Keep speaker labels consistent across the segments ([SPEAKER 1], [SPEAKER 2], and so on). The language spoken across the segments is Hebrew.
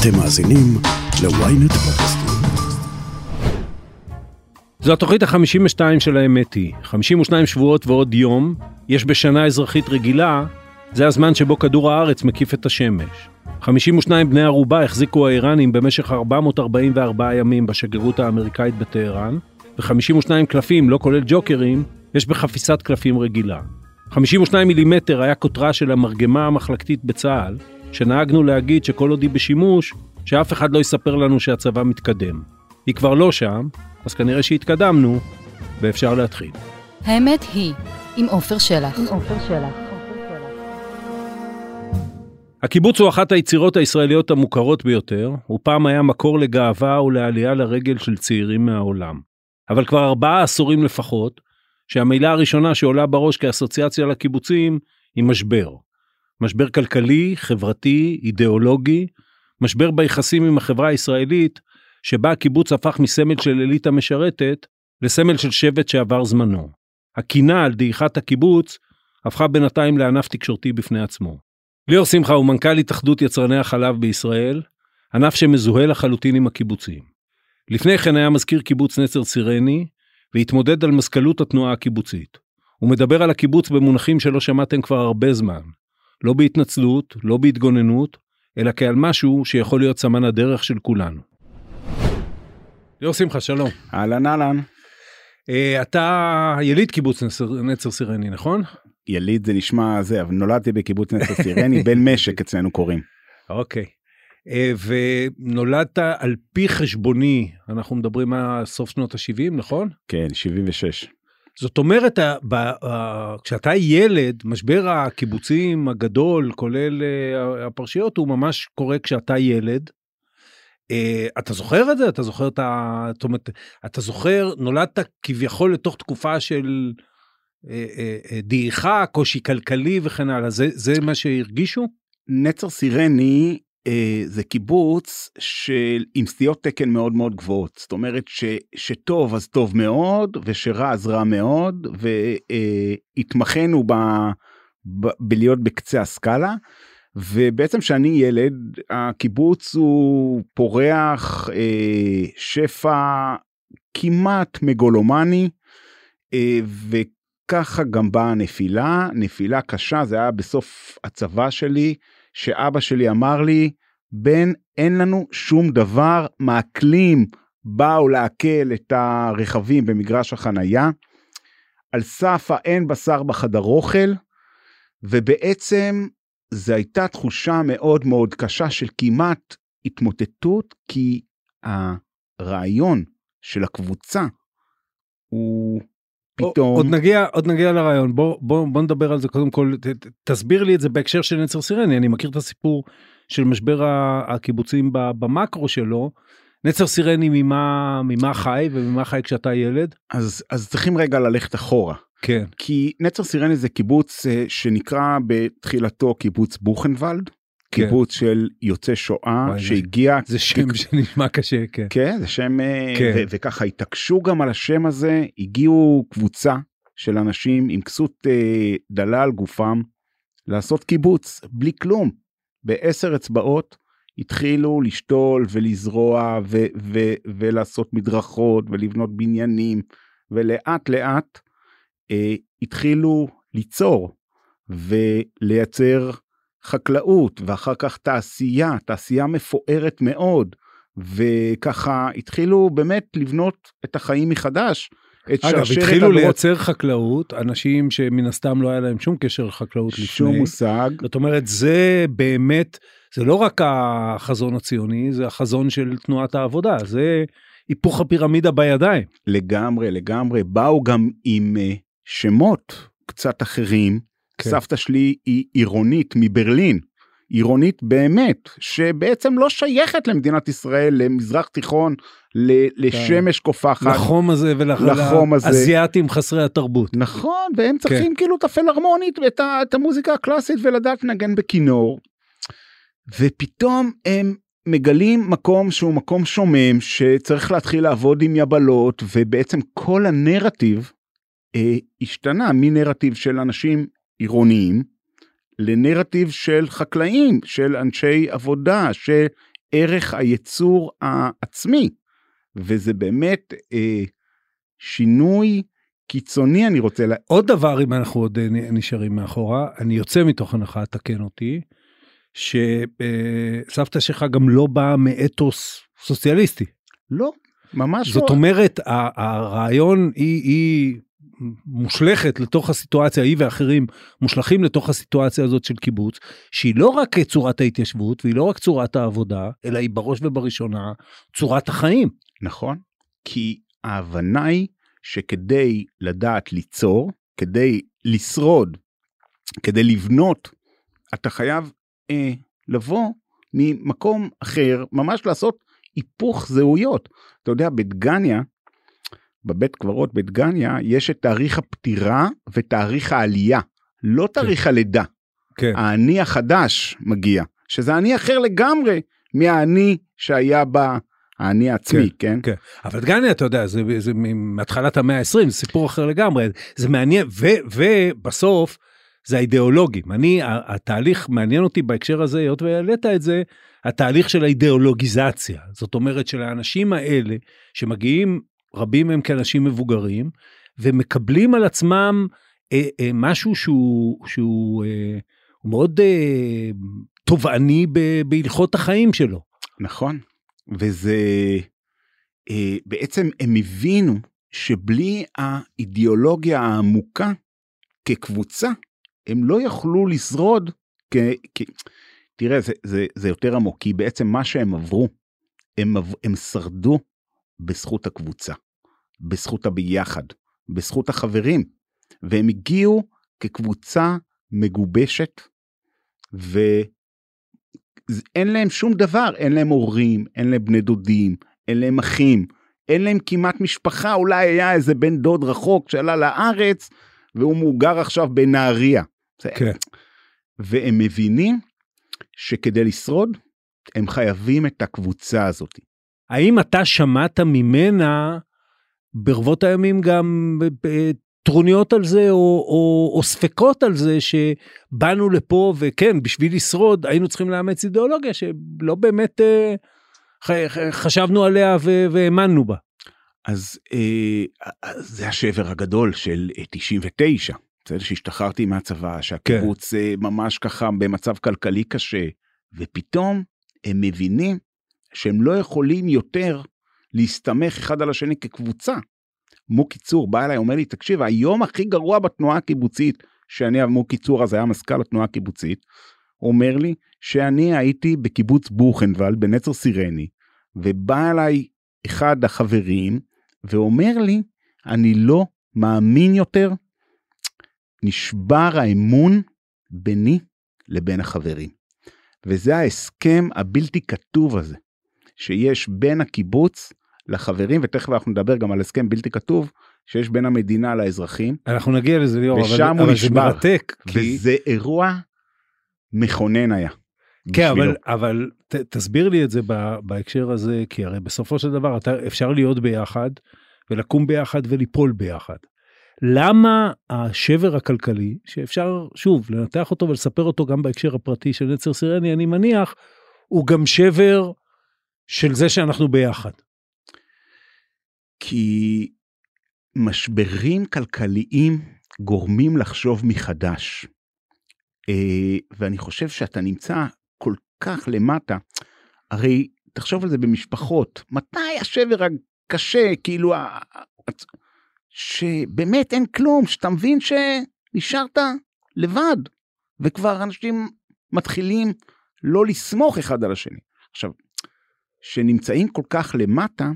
[SPEAKER 1] אתם מאזינים ל-ynet פודקאסטים.
[SPEAKER 2] זו התוכנית ה-52 של האמת היא. 52 שבועות ועוד יום, יש בשנה אזרחית רגילה, זה הזמן שבו כדור הארץ מקיף את השמש. 52 בני ערובה החזיקו האיראנים במשך 444 ימים בשגרירות האמריקאית בטהרן, ו-52 קלפים, לא כולל ג'וקרים, יש בחפיסת קלפים רגילה. 52 מילימטר היה קוטרה של המרגמה המחלקתית בצה"ל, שנהגנו להגיד שכל עוד היא בשימוש, שאף אחד לא יספר לנו שהצבא מתקדם. היא כבר לא שם, אז כנראה שהתקדמנו, ואפשר להתחיל.
[SPEAKER 3] האמת היא, עם עופר שלח.
[SPEAKER 2] הקיבוץ הוא אחת היצירות הישראליות המוכרות ביותר, הוא פעם היה מקור לגאווה ולעלייה לרגל של צעירים מהעולם. אבל כבר ארבעה עשורים לפחות, שהמילה הראשונה שעולה בראש כאסוציאציה לקיבוצים היא משבר. משבר כלכלי, חברתי, אידיאולוגי, משבר ביחסים עם החברה הישראלית, שבה הקיבוץ הפך מסמל של אליטה משרתת לסמל של שבט שעבר זמנו. הקינה על דעיכת הקיבוץ הפכה בינתיים לענף תקשורתי בפני עצמו. ליאור שמחה הוא מנכ"ל התאחדות יצרני החלב בישראל, ענף שמזוהה לחלוטין עם הקיבוצים. לפני כן היה מזכיר קיבוץ נצר סירני, והתמודד על מזכ"לות התנועה הקיבוצית. הוא מדבר על הקיבוץ במונחים שלא שמעתם כבר הרבה זמן. לא בהתנצלות, לא בהתגוננות, אלא כעל משהו שיכול להיות סמן הדרך של כולנו. ליאור שמחה, שלום.
[SPEAKER 4] אהלן אהלן.
[SPEAKER 2] אה, אתה יליד קיבוץ נצר, נצר סירני, נכון?
[SPEAKER 4] יליד זה נשמע זה, אבל נולדתי בקיבוץ נצר סירני, בן משק אצלנו קוראים.
[SPEAKER 2] אוקיי. אה, ונולדת על פי חשבוני, אנחנו מדברים על סוף שנות ה-70, נכון?
[SPEAKER 4] כן, 76.
[SPEAKER 2] זאת אומרת, כשאתה ילד, משבר הקיבוצים הגדול, כולל אה, הפרשיות, הוא ממש קורה כשאתה ילד. אה, אתה זוכר את זה? אתה זוכר את ה... זאת אומרת, אתה זוכר, נולדת כביכול לתוך תקופה של אה, דעיכה, קושי כלכלי וכן הלאה. זה, זה מה שהרגישו?
[SPEAKER 4] נצר סירני זה קיבוץ של עם סטיות תקן מאוד מאוד גבוהות. זאת אומרת ש, שטוב אז טוב מאוד, ושרע אז רע מאוד, והתמחינו ב, ב, בלהיות בקצה הסקאלה. ובעצם כשאני ילד, הקיבוץ הוא פורח אה, שפע כמעט מגולומני, אה, וככה גם באה הנפילה, נפילה קשה, זה היה בסוף הצבא שלי, שאבא שלי אמר לי, בן, אין לנו שום דבר, מעקלים באו לעקל את הרכבים במגרש החנייה, על סף האין בשר בחדר אוכל, ובעצם זו הייתה תחושה מאוד מאוד קשה של כמעט התמוטטות, כי הרעיון של הקבוצה הוא פתאום...
[SPEAKER 2] עוד נגיע, עוד נגיע לרעיון, בוא, בוא, בוא נדבר על זה קודם כל, ת, תסביר לי את זה בהקשר של נצר סירני, אני מכיר את הסיפור של משבר הקיבוצים במקרו שלו. נצר סירני ממה, ממה חי וממה חי כשאתה ילד?
[SPEAKER 4] אז, אז צריכים רגע ללכת אחורה.
[SPEAKER 2] כן.
[SPEAKER 4] כי נצר סירני זה קיבוץ אה, שנקרא בתחילתו קיבוץ בוכנוולד. קיבוץ של יוצא שואה שהגיע,
[SPEAKER 2] זה שם שנשמע קשה, כן.
[SPEAKER 4] כן זה שם, אה,
[SPEAKER 2] כן.
[SPEAKER 4] וככה התעקשו גם על השם הזה, הגיעו קבוצה של אנשים עם כסות אה, דלה על גופם לעשות קיבוץ בלי כלום, בעשר אצבעות התחילו לשתול ולזרוע ו- ו- ולעשות מדרכות ולבנות בניינים ולאט לאט אה, התחילו ליצור ולייצר חקלאות ואחר כך תעשייה, תעשייה מפוארת מאוד, וככה התחילו באמת לבנות את החיים מחדש. את
[SPEAKER 2] אגב, התחילו
[SPEAKER 4] הדורות.
[SPEAKER 2] לייצר חקלאות, אנשים שמן הסתם לא היה להם שום קשר לחקלאות לפני.
[SPEAKER 4] שום מושג,
[SPEAKER 2] זאת אומרת, זה באמת, זה לא רק החזון הציוני, זה החזון של תנועת העבודה, זה היפוך הפירמידה בידיים.
[SPEAKER 4] לגמרי לגמרי, באו גם עם אה, שמות קצת אחרים.
[SPEAKER 2] כן.
[SPEAKER 4] סבתא שלי היא עירונית מברלין, עירונית באמת, שבעצם לא שייכת למדינת ישראל, למזרח תיכון, ל- לשמש קופחת.
[SPEAKER 2] לחום הזה
[SPEAKER 4] לחום הזה.
[SPEAKER 2] ולאזיאתים חסרי התרבות.
[SPEAKER 4] נכון, והם צריכים כאילו את הפלהרמונית ואת ה- את המוזיקה הקלאסית ולדעת לנגן בכינור. ופתאום הם מגלים מקום שהוא מקום שומם שצריך להתחיל לעבוד עם יבלות ובעצם כל הנרטיב אה, השתנה מנרטיב של אנשים עירוניים לנרטיב של חקלאים של אנשי עבודה של ערך היצור העצמי. וזה באמת אה, שינוי קיצוני אני רוצה לה...
[SPEAKER 2] עוד דבר, אם אנחנו עוד אה, נשארים מאחורה, אני יוצא מתוך הנחה, תקן אותי, שסבתא שלך גם לא באה מאתוס סוציאליסטי.
[SPEAKER 4] לא, ממש לא.
[SPEAKER 2] זאת אומרת, הרעיון היא, היא מושלכת לתוך הסיטואציה, היא ואחרים מושלכים לתוך הסיטואציה הזאת של קיבוץ, שהיא לא רק צורת ההתיישבות והיא לא רק צורת העבודה, אלא היא בראש ובראשונה צורת החיים.
[SPEAKER 4] נכון, כי ההבנה היא שכדי לדעת ליצור, כדי לשרוד, כדי לבנות, אתה חייב אה, לבוא ממקום אחר, ממש לעשות היפוך זהויות. אתה יודע, בדגניה, בבית קברות בדגניה, יש את תאריך הפטירה ותאריך העלייה, לא תאריך הלידה.
[SPEAKER 2] כן.
[SPEAKER 4] האני החדש מגיע, שזה אני אחר לגמרי מהאני שהיה בה, האני העצמי, כן?
[SPEAKER 2] כן. אבל דגניה, אתה יודע, זה, זה מהתחלת המאה ה-20, זה סיפור אחר לגמרי, זה מעניין, ו, ובסוף זה האידיאולוגים. אני, התהליך מעניין אותי בהקשר הזה, היות והעלית את זה, התהליך של האידיאולוגיזציה. זאת אומרת של האנשים האלה, שמגיעים, רבים מהם כאנשים מבוגרים, ומקבלים על עצמם אה, אה, משהו שהוא, שהוא אה, מאוד אה, תובעני ב- בהלכות החיים שלו.
[SPEAKER 4] נכון. וזה, אה, בעצם הם הבינו שבלי האידיאולוגיה העמוקה כקבוצה, הם לא יכלו לשרוד כ... כ... תראה, זה, זה, זה יותר עמוק, כי בעצם מה שהם עברו, הם, הם שרדו בזכות הקבוצה, בזכות הביחד, בזכות החברים, והם הגיעו כקבוצה מגובשת, ואין להם שום דבר, אין להם הורים, אין להם בני דודים, אין להם אחים, אין להם כמעט משפחה, אולי היה איזה בן דוד רחוק שעלה לארץ, והוא מוגר עכשיו בנהריה.
[SPEAKER 2] כן.
[SPEAKER 4] והם מבינים שכדי לשרוד, הם חייבים את הקבוצה הזאת.
[SPEAKER 2] האם אתה שמעת ממנה ברבות הימים גם ב- ב- טרוניות על זה או, או, או ספקות על זה שבאנו לפה וכן בשביל לשרוד היינו צריכים לאמץ אידיאולוגיה שלא באמת אה, ח, ח, חשבנו עליה והאמנו בה.
[SPEAKER 4] אז אה, זה השבר הגדול של אה, 99, בסדר שהשתחררתי מהצבא, שהקיבוץ אה, ממש ככה במצב כלכלי קשה, ופתאום הם מבינים שהם לא יכולים יותר להסתמך אחד על השני כקבוצה. מוקי צור בא אליי אומר לי תקשיב היום הכי גרוע בתנועה הקיבוצית שאני מוקי צור אז היה מזכ"ל התנועה הקיבוצית. אומר לי שאני הייתי בקיבוץ בוכנוולד בנצר סירני ובא אליי אחד החברים ואומר לי אני לא מאמין יותר נשבר האמון ביני לבין החברים. וזה ההסכם הבלתי כתוב הזה שיש בין הקיבוץ לחברים ותכף אנחנו נדבר גם על הסכם בלתי כתוב שיש בין המדינה לאזרחים
[SPEAKER 2] אנחנו נגיע לזה ליאור אבל, אבל זה
[SPEAKER 4] נשבר.
[SPEAKER 2] מרתק. כי...
[SPEAKER 4] וזה אירוע מכונן היה.
[SPEAKER 2] כן. אבל אבל ת, תסביר לי את זה ב, בהקשר הזה כי הרי בסופו של דבר אתה אפשר להיות ביחד ולקום ביחד וליפול ביחד. למה השבר הכלכלי שאפשר שוב לנתח אותו ולספר אותו גם בהקשר הפרטי של נצר סירני אני מניח הוא גם שבר של זה שאנחנו ביחד.
[SPEAKER 4] כי משברים כלכליים גורמים לחשוב מחדש. אה, ואני חושב שאתה נמצא כל כך למטה, הרי תחשוב על זה במשפחות, מתי השבר הקשה, כאילו, שבאמת אין כלום, שאתה מבין שנשארת לבד, וכבר אנשים מתחילים לא לסמוך אחד על השני. עכשיו, שנמצאים כל כך למטה,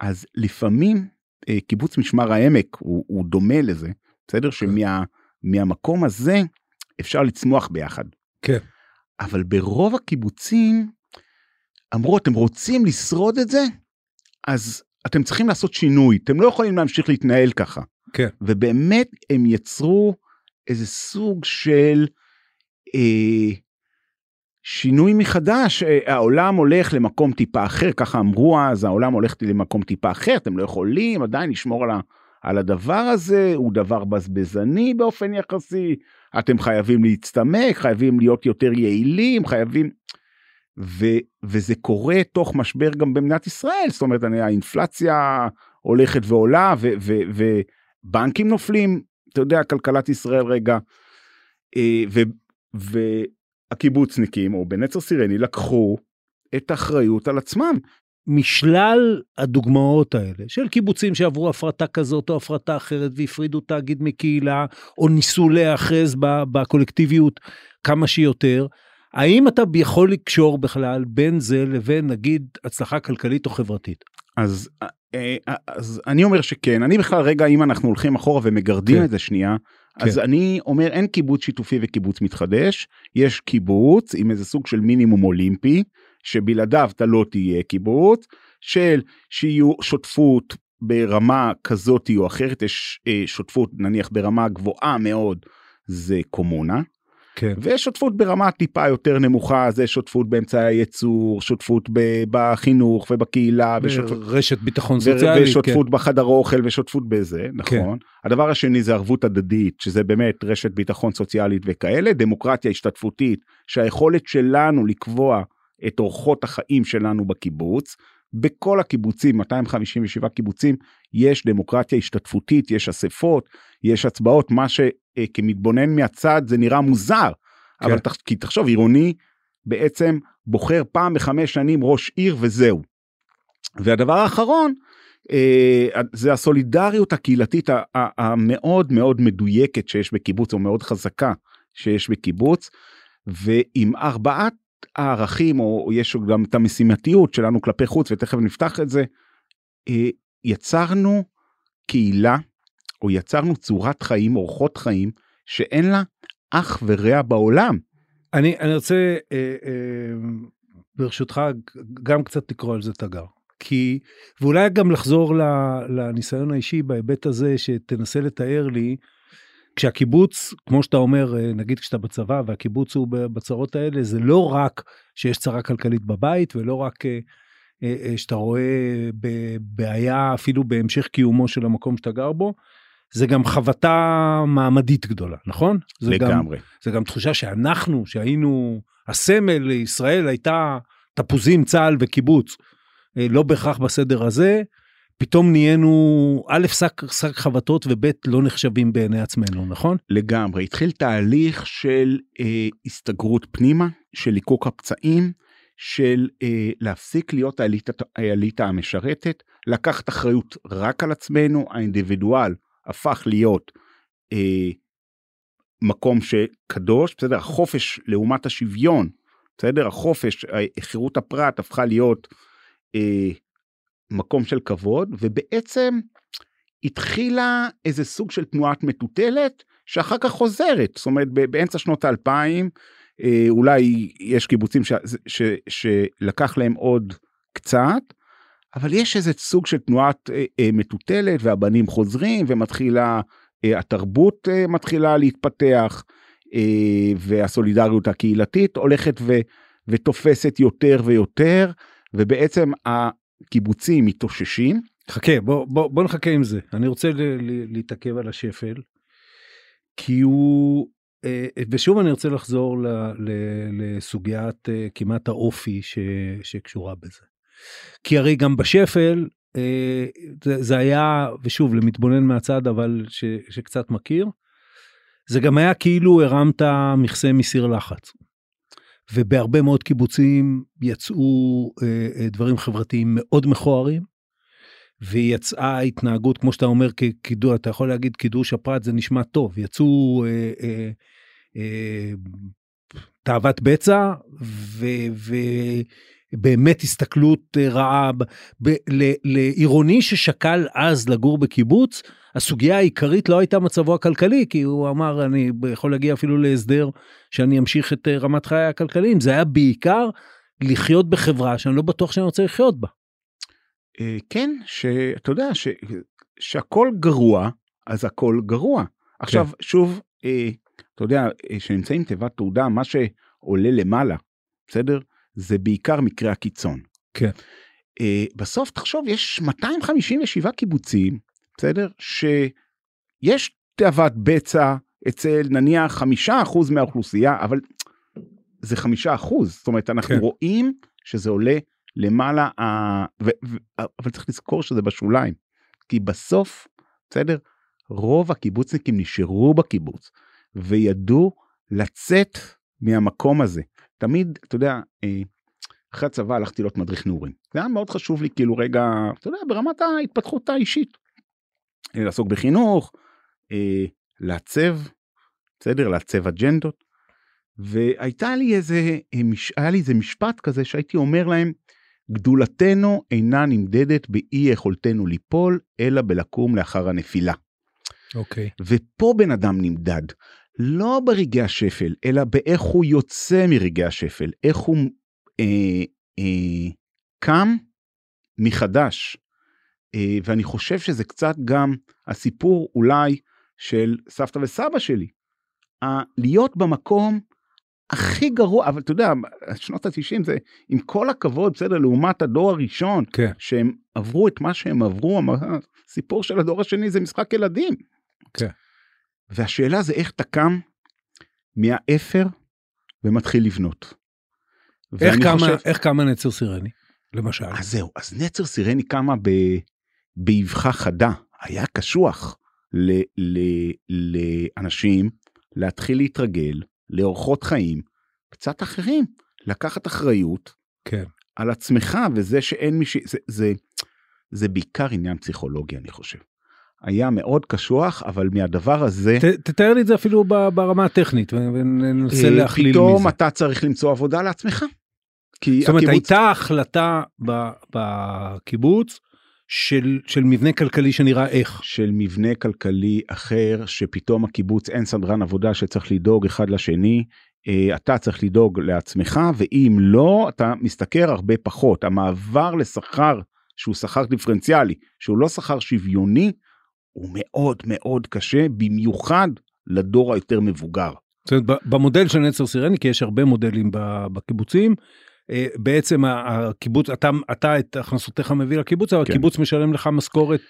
[SPEAKER 4] אז לפעמים אה, קיבוץ משמר העמק הוא, הוא דומה לזה, בסדר? שמהמקום הזה אפשר לצמוח ביחד.
[SPEAKER 2] כן.
[SPEAKER 4] אבל ברוב הקיבוצים אמרו, אתם רוצים לשרוד את זה? אז אתם צריכים לעשות שינוי, אתם לא יכולים להמשיך להתנהל ככה.
[SPEAKER 2] כן.
[SPEAKER 4] ובאמת הם יצרו איזה סוג של אה, שינוי מחדש, אה, העולם הולך למקום טיפה אחר, ככה אמרו אז, העולם הולך למקום טיפה אחר, אתם לא יכולים עדיין לשמור על, ה, על הדבר הזה, הוא דבר בזבזני באופן יחסי, אתם חייבים להצטמק, חייבים להיות יותר יעילים, חייבים... ו, וזה קורה תוך משבר גם במדינת ישראל, זאת אומרת, אני, האינפלציה הולכת ועולה, ו, ו, ובנקים נופלים, אתה יודע, כלכלת ישראל רגע, אה, ו, והקיבוצניקים, או בנצר סירני, לקחו את האחריות על עצמם.
[SPEAKER 2] משלל הדוגמאות האלה של קיבוצים שעברו הפרטה כזאת או הפרטה אחרת והפרידו תאגיד מקהילה או ניסו להיאחז בקולקטיביות כמה שיותר. האם אתה יכול לקשור בכלל בין זה לבין נגיד הצלחה כלכלית או חברתית?
[SPEAKER 4] אז, אה, אז אני אומר שכן, אני בכלל רגע אם אנחנו הולכים אחורה ומגרדים כן. את זה שנייה, כן. אז אני אומר אין קיבוץ שיתופי וקיבוץ מתחדש, יש קיבוץ עם איזה סוג של מינימום אולימפי, שבלעדיו אתה לא תהיה קיבוץ, של שיהיו שותפות ברמה כזאת או אחרת, יש אה, שותפות נניח ברמה גבוהה מאוד, זה קומונה.
[SPEAKER 2] כן.
[SPEAKER 4] ויש שותפות ברמה טיפה יותר נמוכה, זה שותפות באמצעי הייצור, שותפות ב- בחינוך ובקהילה.
[SPEAKER 2] ושותפות, רשת ביטחון סוציאלית.
[SPEAKER 4] ושותפות כן. בחדר אוכל ושותפות בזה, כן. נכון. כן. הדבר השני זה ערבות הדדית, שזה באמת רשת ביטחון סוציאלית וכאלה, דמוקרטיה השתתפותית, שהיכולת שלנו לקבוע את אורחות החיים שלנו בקיבוץ. בכל הקיבוצים, 257 קיבוצים, יש דמוקרטיה השתתפותית, יש אספות, יש הצבעות, מה שכמתבונן מהצד זה נראה מוזר, כן. אבל תח, כי תחשוב, עירוני בעצם בוחר פעם בחמש שנים ראש עיר וזהו. והדבר האחרון, אה, זה הסולידריות הקהילתית המאוד מאוד מדויקת שיש בקיבוץ, או מאוד חזקה שיש בקיבוץ, ועם ארבעת הערכים או יש גם את המשימתיות שלנו כלפי חוץ ותכף נפתח את זה אה, יצרנו קהילה או יצרנו צורת חיים אורחות חיים שאין לה אח ורע בעולם.
[SPEAKER 2] אני אני רוצה אה, אה, ברשותך גם קצת לקרוא על זה תגר כי ואולי גם לחזור לניסיון האישי בהיבט הזה שתנסה לתאר לי כשהקיבוץ, כמו שאתה אומר, אה, נגיד כשאתה בצבא והקיבוץ הוא בצרות האלה, זה לא רק שיש צרה כלכלית בבית ולא רק אה, אה, שאתה רואה בעיה אפילו בהמשך קיומו של המקום שאתה גר בו, זה גם חבטה מעמדית גדולה, נכון?
[SPEAKER 4] לגמרי.
[SPEAKER 2] זה גם, זה גם תחושה שאנחנו, שהיינו, הסמל לישראל הייתה תפוזים, צה"ל וקיבוץ, לא בהכרח בסדר הזה, פתאום נהיינו א' שק, חבטות וב' לא נחשבים בעיני עצמנו נכון?
[SPEAKER 4] לגמרי. התחיל תהליך של אה, הסתגרות פנימה של ליקוק הפצעים של אה, להפסיק להיות האליטה, המשרתת לקחת אחריות רק על עצמנו האינדיבידואל הפך להיות אה, מקום שקדוש בסדר? החופש לעומת השוויון בסדר? החופש חירות הפרט הפכה להיות אה, מקום של כבוד ובעצם התחילה איזה סוג של תנועת מטוטלת שאחר כך חוזרת. זאת אומרת באמצע שנות האלפיים אה, אולי יש קיבוצים ש, ש, שלקח להם עוד קצת אבל יש איזה סוג של תנועת אה, אה, מטוטלת והבנים חוזרים ומתחילה התרבות מתחילה להתפתח והסולידריות הקהילתית הולכת ו, ותופסת יותר ויותר ובעצם קיבוצים מתאוששים.
[SPEAKER 2] חכה בוא, בוא, בוא נחכה עם זה אני רוצה להתעכב על השפל כי הוא אה, ושוב אני רוצה לחזור ל, ל, לסוגיית אה, כמעט האופי ש, שקשורה בזה. כי הרי גם בשפל אה, זה, זה היה ושוב למתבונן מהצד אבל ש, שקצת מכיר זה גם היה כאילו הרמת מכסה מסיר לחץ. ובהרבה מאוד קיבוצים יצאו אה, אה, דברים חברתיים מאוד מכוערים, ויצאה התנהגות, כמו שאתה אומר, כקידוש, אתה יכול להגיד קידוש הפרט זה נשמע טוב, יצאו אה, אה, אה, תאוות בצע, ו, ובאמת הסתכלות אה, רעה, לעירוני ששקל אז לגור בקיבוץ, הסוגיה העיקרית לא הייתה מצבו הכלכלי, כי הוא אמר, אני יכול להגיע אפילו להסדר שאני אמשיך את אה, רמת חיי הכלכליים, זה היה בעיקר לחיות בחברה שאני לא בטוח שאני רוצה לחיות בה.
[SPEAKER 4] אה, כן, שאתה יודע, ש... שהכל גרוע, אז הכל גרוע. עכשיו, כן. שוב, אתה יודע, כשנמצאים תיבת תעודה, מה שעולה למעלה, בסדר? זה בעיקר מקרי הקיצון.
[SPEAKER 2] כן.
[SPEAKER 4] בסוף, תחשוב, יש 257 קיבוצים, בסדר? שיש תאוות בצע אצל נניח חמישה אחוז מהאוכלוסייה, אבל זה חמישה אחוז, זאת אומרת אנחנו
[SPEAKER 2] כן.
[SPEAKER 4] רואים שזה עולה למעלה, ה... ו... ו... אבל צריך לזכור שזה בשוליים, כי בסוף, בסדר, רוב הקיבוצניקים נשארו בקיבוץ וידעו לצאת מהמקום הזה. תמיד, אתה יודע, אה, אחרי הצבא הלכתי להיות מדריך נעורים. זה היה מאוד חשוב לי כאילו רגע, אתה יודע, ברמת ההתפתחות האישית. אה, לעסוק בחינוך, אה, לעצב, בסדר? לעצב אג'נדות. והייתה לי איזה, היה לי איזה משפט כזה שהייתי אומר להם, גדולתנו אינה נמדדת באי יכולתנו ליפול, אלא בלקום לאחר הנפילה.
[SPEAKER 2] אוקיי.
[SPEAKER 4] ופה בן אדם נמדד, לא ברגעי השפל, אלא באיך הוא יוצא מרגעי השפל, איך הוא אה, אה, קם מחדש. אה, ואני חושב שזה קצת גם הסיפור אולי של סבתא וסבא שלי. ה- להיות במקום הכי גרוע, אבל אתה יודע, שנות ה-90 זה עם כל הכבוד, בסדר, לעומת הדור הראשון,
[SPEAKER 2] כן.
[SPEAKER 4] שהם עברו את מה שהם עברו, הסיפור של הדור השני זה משחק ילדים.
[SPEAKER 2] כן.
[SPEAKER 4] והשאלה זה איך אתה קם מהאפר ומתחיל לבנות.
[SPEAKER 2] איך קמה,
[SPEAKER 4] חושב-
[SPEAKER 2] איך קמה נצר סירני, למשל?
[SPEAKER 4] אז זהו, אז נצר סירני קמה ב, באבחה חדה, היה קשוח ל, ל, לאנשים להתחיל להתרגל לאורחות חיים קצת אחרים, לקחת אחריות
[SPEAKER 2] כן.
[SPEAKER 4] על עצמך וזה שאין מי ש... זה, זה, זה בעיקר עניין פסיכולוגי אני חושב. היה מאוד קשוח אבל מהדבר הזה
[SPEAKER 2] ת, תתאר לי את זה אפילו ברמה הטכנית, וננסה
[SPEAKER 4] אה,
[SPEAKER 2] להכליל
[SPEAKER 4] פתאום
[SPEAKER 2] מזה.
[SPEAKER 4] אתה צריך למצוא עבודה לעצמך. כי
[SPEAKER 2] זאת אומרת,
[SPEAKER 4] הקיבוץ-
[SPEAKER 2] הייתה החלטה בקיבוץ של, של מבנה כלכלי שנראה איך.
[SPEAKER 4] של מבנה כלכלי אחר שפתאום הקיבוץ אין סדרן עבודה שצריך לדאוג אחד לשני אה, אתה צריך לדאוג לעצמך ואם לא אתה משתכר הרבה פחות המעבר לשכר שהוא שכר דיפרנציאלי שהוא לא שכר שוויוני הוא מאוד מאוד קשה במיוחד לדור היותר מבוגר.
[SPEAKER 2] זאת אומרת, במודל של נצר סירני, כי יש הרבה מודלים בקיבוצים, אה, בעצם הקיבוץ, אתה, אתה את הכנסותיך מביא לקיבוץ, אבל
[SPEAKER 4] כן.
[SPEAKER 2] הקיבוץ משלם לך משכורת,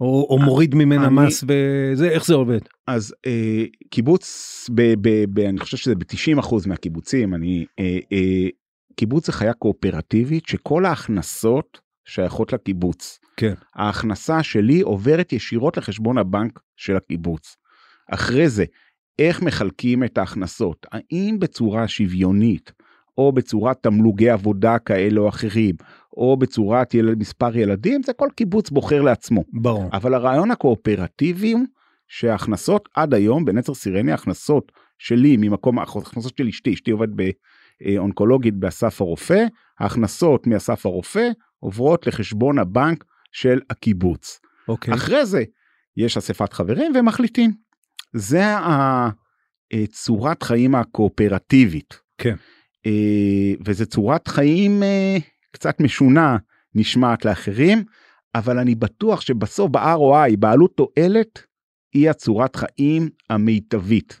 [SPEAKER 2] או, או מוריד ממנה
[SPEAKER 4] אני-
[SPEAKER 2] מס וזה, איך זה עובד?
[SPEAKER 4] אז אה, קיבוץ ב, ב, ב, אני חושב שזה ב-90% מהקיבוצים אני אה, אה, קיבוץ זה חיה קואופרטיבית שכל ההכנסות שייכות לקיבוץ.
[SPEAKER 2] כן.
[SPEAKER 4] ההכנסה שלי עוברת ישירות לחשבון הבנק של הקיבוץ. אחרי זה איך מחלקים את ההכנסות האם בצורה שוויונית או בצורת תמלוגי עבודה כאלה או אחרים או בצורת יל... מספר ילדים זה כל קיבוץ בוחר לעצמו.
[SPEAKER 2] ברור.
[SPEAKER 4] אבל הרעיון הקואופרטיבי הוא שההכנסות עד היום בנצר סירני ההכנסות שלי ממקום ההכנסות של אשתי אשתי עובדת באונקולוגית באסף הרופא ההכנסות מאסף הרופא עוברות לחשבון הבנק של הקיבוץ.
[SPEAKER 2] אוקיי.
[SPEAKER 4] אחרי זה יש אספת חברים ומחליטים. זה הצורת חיים הקואופרטיבית.
[SPEAKER 2] כן.
[SPEAKER 4] אה, וזה צורת חיים אה, קצת משונה נשמעת לאחרים, אבל אני בטוח שבסוף ב-ROI, בעלות תועלת, היא הצורת חיים המיטבית.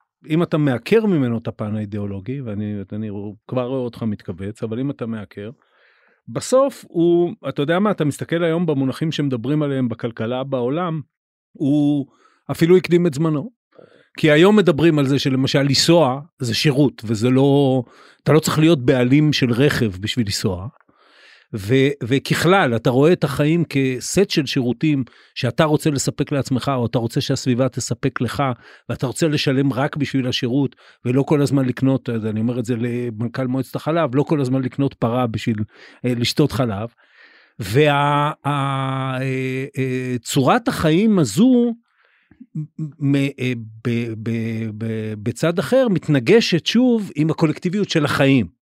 [SPEAKER 2] אם אתה מעקר ממנו את הפן האידיאולוגי, ואני אני כבר רואה אותך מתכווץ, אבל אם אתה מעקר, בסוף הוא, אתה יודע מה, אתה מסתכל היום במונחים שמדברים עליהם בכלכלה בעולם, הוא אפילו הקדים את זמנו. כי היום מדברים על זה שלמשל לנסוע זה שירות וזה לא, אתה לא צריך להיות בעלים של רכב בשביל לנסוע. ו, וככלל אתה רואה את החיים כסט של שירותים שאתה רוצה לספק לעצמך או אתה רוצה שהסביבה תספק לך ואתה רוצה לשלם רק בשביל השירות ולא כל הזמן לקנות אני אומר את זה למנכ"ל מועצת החלב לא כל הזמן לקנות פרה בשביל אה, לשתות חלב. וצורת החיים הזו מ, אה, ב, ב, ב, בצד אחר מתנגשת שוב עם הקולקטיביות של החיים.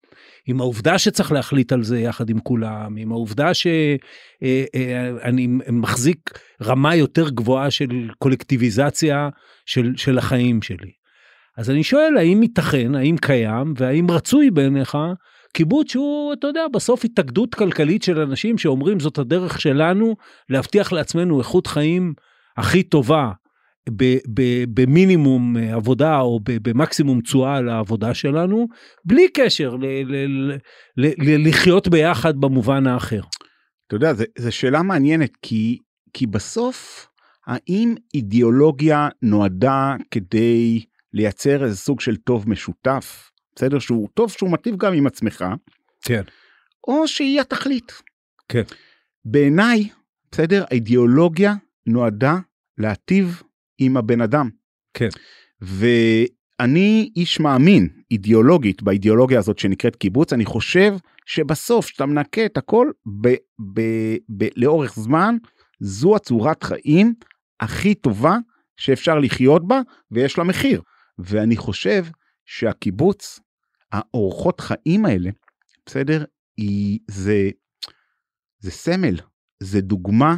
[SPEAKER 2] עם העובדה שצריך להחליט על זה יחד עם כולם, עם העובדה שאני מחזיק רמה יותר גבוהה של קולקטיביזציה של, של החיים שלי. אז אני שואל, האם ייתכן, האם קיים, והאם רצוי בעיניך קיבוץ שהוא, אתה יודע, בסוף התאגדות כלכלית של אנשים שאומרים זאת הדרך שלנו להבטיח לעצמנו איכות חיים הכי טובה במינימום עבודה או במקסימום תשואה לעבודה שלנו, בלי קשר ל- ל- ל- ל- ל- לחיות ביחד במובן האחר.
[SPEAKER 4] אתה יודע, זו שאלה מעניינת, כי, כי בסוף, האם אידיאולוגיה נועדה כדי לייצר איזה סוג של טוב משותף, בסדר? שהוא טוב שהוא מטיב גם עם עצמך,
[SPEAKER 2] כן.
[SPEAKER 4] או שהיא התכלית.
[SPEAKER 2] כן.
[SPEAKER 4] בעיניי, בסדר, האידיאולוגיה נועדה להטיב עם הבן אדם.
[SPEAKER 2] כן.
[SPEAKER 4] ואני איש מאמין אידיאולוגית באידיאולוגיה הזאת שנקראת קיבוץ, אני חושב שבסוף כשאתה מנקה את הכל ב, ב, ב, לאורך זמן, זו הצורת חיים הכי טובה שאפשר לחיות בה ויש לה מחיר. ואני חושב שהקיבוץ, האורחות חיים האלה, בסדר, היא, זה, זה סמל, זה דוגמה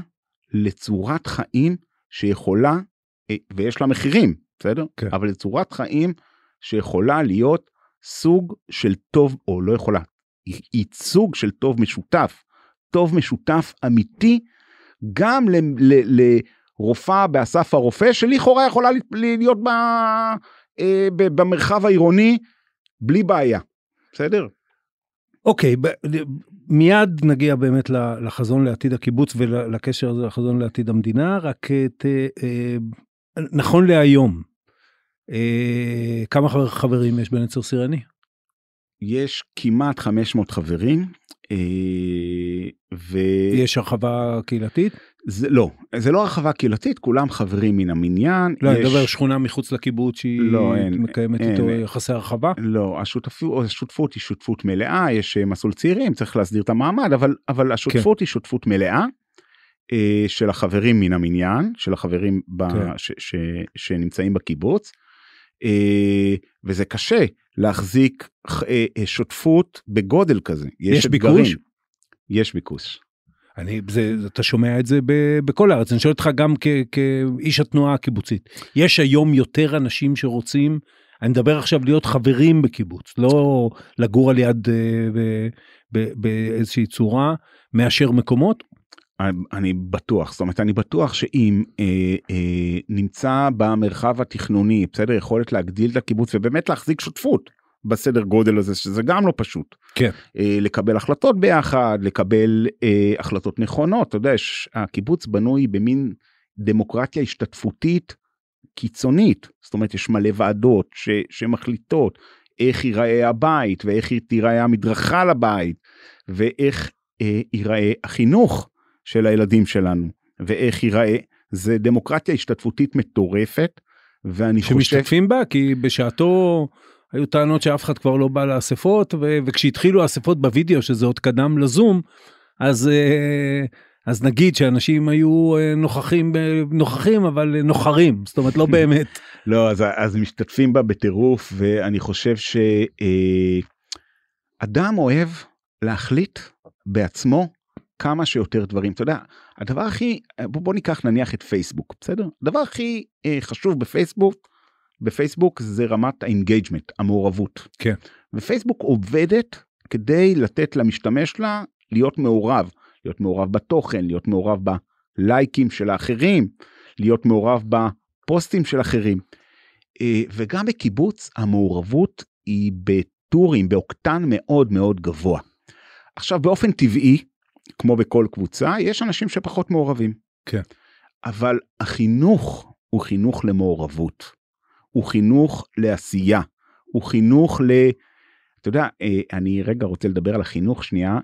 [SPEAKER 4] לצורת חיים שיכולה, ויש לה מחירים, בסדר?
[SPEAKER 2] כן.
[SPEAKER 4] אבל לצורת חיים שיכולה להיות סוג של טוב, או לא יכולה, היא, סוג של טוב משותף, טוב משותף אמיתי, גם ל, ל, לרופאה באסף הרופא, שלכאורה יכולה להיות ב, אה, ב, במרחב העירוני בלי בעיה, בסדר?
[SPEAKER 2] אוקיי, ב- מיד נגיע באמת לחזון לעתיד הקיבוץ ולקשר הזה לחזון לעתיד המדינה, רק אה, אה, נכון להיום, אה, כמה חבר- חברים יש בנצר סירני?
[SPEAKER 4] יש כמעט 500 חברים, אה, ו...
[SPEAKER 2] יש הרחבה קהילתית?
[SPEAKER 4] זה לא, זה לא הרחבה קהילתית, כולם חברים מן המניין.
[SPEAKER 2] לא, אני
[SPEAKER 4] יש-
[SPEAKER 2] מדבר שכונה מחוץ לקיבוץ שהיא
[SPEAKER 4] לא, אין,
[SPEAKER 2] מקיימת
[SPEAKER 4] אין,
[SPEAKER 2] איתו
[SPEAKER 4] אין.
[SPEAKER 2] יחסי הרחבה?
[SPEAKER 4] לא, השותפות, השותפות היא שותפות מלאה, יש אה, מסלול צעירים, צריך להסדיר את המעמד, אבל, אבל השותפות
[SPEAKER 2] כן.
[SPEAKER 4] היא שותפות מלאה אה, של החברים מן המניין, של החברים ב,
[SPEAKER 2] כן.
[SPEAKER 4] ש, ש, שנמצאים בקיבוץ, אה, וזה קשה להחזיק אה, אה, שותפות בגודל כזה.
[SPEAKER 2] יש
[SPEAKER 4] אתגרים.
[SPEAKER 2] ביקוש?
[SPEAKER 4] יש ביקוש.
[SPEAKER 2] אני, זה, אתה שומע את זה ב, בכל הארץ, אני שואל אותך גם כ, כאיש התנועה הקיבוצית. יש היום יותר אנשים שרוצים, אני מדבר עכשיו להיות חברים בקיבוץ, לא לגור על יד אה, באיזושהי צורה, מאשר מקומות?
[SPEAKER 4] אני בטוח, זאת אומרת, אני בטוח שאם אה, אה, נמצא במרחב התכנוני, בסדר, יכולת להגדיל את הקיבוץ ובאמת להחזיק שותפות בסדר גודל הזה, שזה גם לא פשוט.
[SPEAKER 2] כן.
[SPEAKER 4] אה, לקבל החלטות ביחד, לקבל אה, החלטות נכונות, אתה יודע, יש, הקיבוץ בנוי במין דמוקרטיה השתתפותית קיצונית, זאת אומרת, יש מלא ועדות ש, שמחליטות איך ייראה הבית, ואיך תיראה המדרכה לבית, ואיך אה, ייראה החינוך. של הילדים שלנו ואיך ייראה זה דמוקרטיה השתתפותית מטורפת ואני חושב
[SPEAKER 2] שמשתתפים בה? כי בשעתו היו טענות שאף אחד כבר לא בא לאספות ו- וכשהתחילו האספות בווידאו שזה עוד קדם לזום אז אה, אז נגיד שאנשים היו אה, נוכחים נוכחים אבל נוחרים זאת אומרת לא באמת.
[SPEAKER 4] לא אז, אז משתתפים בה בטירוף ואני חושב שאדם אוהב להחליט בעצמו כמה שיותר דברים אתה יודע הדבר הכי בוא, בוא ניקח נניח את פייסבוק בסדר הדבר הכי אה, חשוב בפייסבוק בפייסבוק זה רמת ה engagement המעורבות
[SPEAKER 2] כן.
[SPEAKER 4] ופייסבוק עובדת כדי לתת למשתמש שלה להיות מעורב להיות מעורב בתוכן להיות מעורב בלייקים של האחרים להיות מעורב בפוסטים של אחרים אה, וגם בקיבוץ המעורבות היא בטורים באוקטן מאוד מאוד גבוה. עכשיו באופן טבעי כמו בכל קבוצה, יש אנשים שפחות מעורבים.
[SPEAKER 2] כן.
[SPEAKER 4] אבל החינוך הוא חינוך למעורבות. הוא חינוך לעשייה. הוא חינוך ל... אתה יודע, אה, אני רגע רוצה לדבר על החינוך שנייה.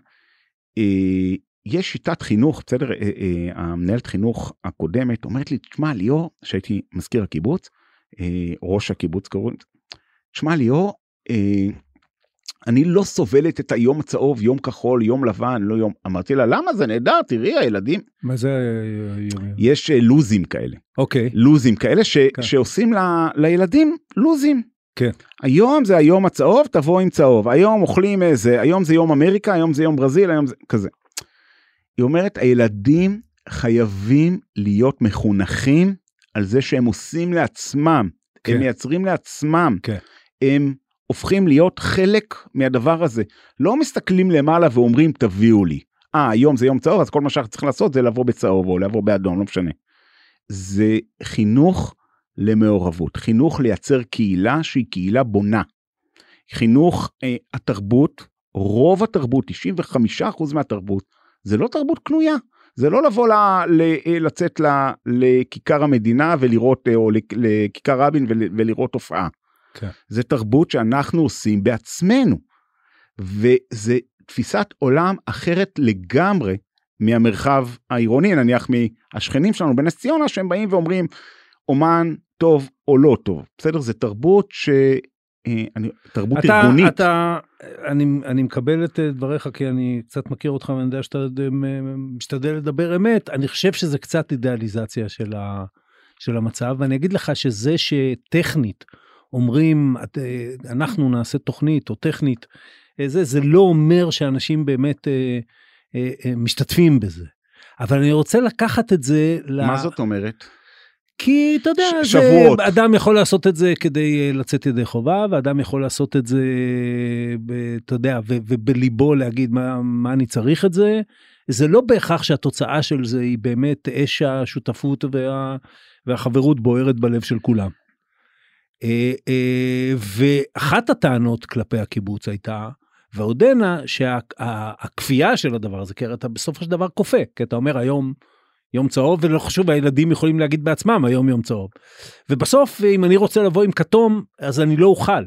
[SPEAKER 4] אה, יש שיטת חינוך, בסדר? אה, המנהלת חינוך הקודמת אומרת לי, תשמע ליאור, שהייתי מזכיר הקיבוץ, ראש הקיבוץ קוראים, תשמע ליאור, אני לא סובלת את היום הצהוב, יום כחול, יום לבן, לא יום... אמרתי לה, למה זה נהדר, תראי הילדים.
[SPEAKER 2] מה זה יום?
[SPEAKER 4] יש uh, לוזים כאלה.
[SPEAKER 2] אוקיי.
[SPEAKER 4] לוזים כאלה ש...
[SPEAKER 2] כן.
[SPEAKER 4] שעושים ל... לילדים לוזים.
[SPEAKER 2] כן.
[SPEAKER 4] היום זה היום הצהוב, תבוא עם צהוב. היום אוכלים איזה, היום זה יום אמריקה, היום זה יום ברזיל, היום זה כזה. היא אומרת, הילדים חייבים להיות מחונכים על זה שהם עושים לעצמם
[SPEAKER 2] כן.
[SPEAKER 4] הם מייצרים לעצמם,
[SPEAKER 2] כן.
[SPEAKER 4] הם הופכים להיות חלק מהדבר הזה. לא מסתכלים למעלה ואומרים תביאו לי. אה, היום זה יום צהוב, אז כל מה שאנחנו צריכים לעשות זה לבוא בצהוב או לבוא באדום, לא משנה. זה חינוך למעורבות, חינוך לייצר קהילה שהיא קהילה בונה. חינוך אה, התרבות, רוב התרבות, 95% מהתרבות, זה לא תרבות קנויה. זה לא לבוא ל, ל, אה, לצאת ל, לכיכר המדינה ולראות, אה, או לכיכר רבין ול, ולראות הופעה.
[SPEAKER 2] כן.
[SPEAKER 4] זה תרבות שאנחנו עושים בעצמנו. וזה תפיסת עולם אחרת לגמרי מהמרחב העירוני, נניח מהשכנים שלנו בנס ציונה, שהם באים ואומרים, אומן טוב או לא טוב. בסדר? זה תרבות ש... אה, אני, תרבות
[SPEAKER 2] אתה,
[SPEAKER 4] ארגונית.
[SPEAKER 2] אתה, אני, אני מקבל את אה, דבריך כי אני קצת מכיר אותך ואני יודע שאתה אה, משתדל לדבר אמת. אני חושב שזה קצת אידיאליזציה של, ה, של המצב, ואני אגיד לך שזה שטכנית אומרים, את, אנחנו נעשה תוכנית או טכנית, זה, זה לא אומר שאנשים באמת אה, אה, אה, משתתפים בזה. אבל אני רוצה לקחת את זה ל...
[SPEAKER 4] מה זאת אומרת?
[SPEAKER 2] כי אתה יודע,
[SPEAKER 4] ש-
[SPEAKER 2] זה. אדם יכול לעשות את זה כדי אה, לצאת ידי חובה, ואדם יכול לעשות את זה, אתה יודע, ו- ובליבו להגיד מה, מה אני צריך את זה. זה לא בהכרח שהתוצאה של זה היא באמת אש השותפות וה, והחברות בוערת בלב של כולם. אה, אה, ואחת הטענות כלפי הקיבוץ הייתה, ועודנה, שהכפייה של הדבר הזה, כי אתה בסופו של דבר כופה, כי אתה אומר היום יום צהוב, ולא חשוב, הילדים יכולים להגיד בעצמם היום יום צהוב. ובסוף, אם אני רוצה לבוא עם כתום, אז אני לא אוכל.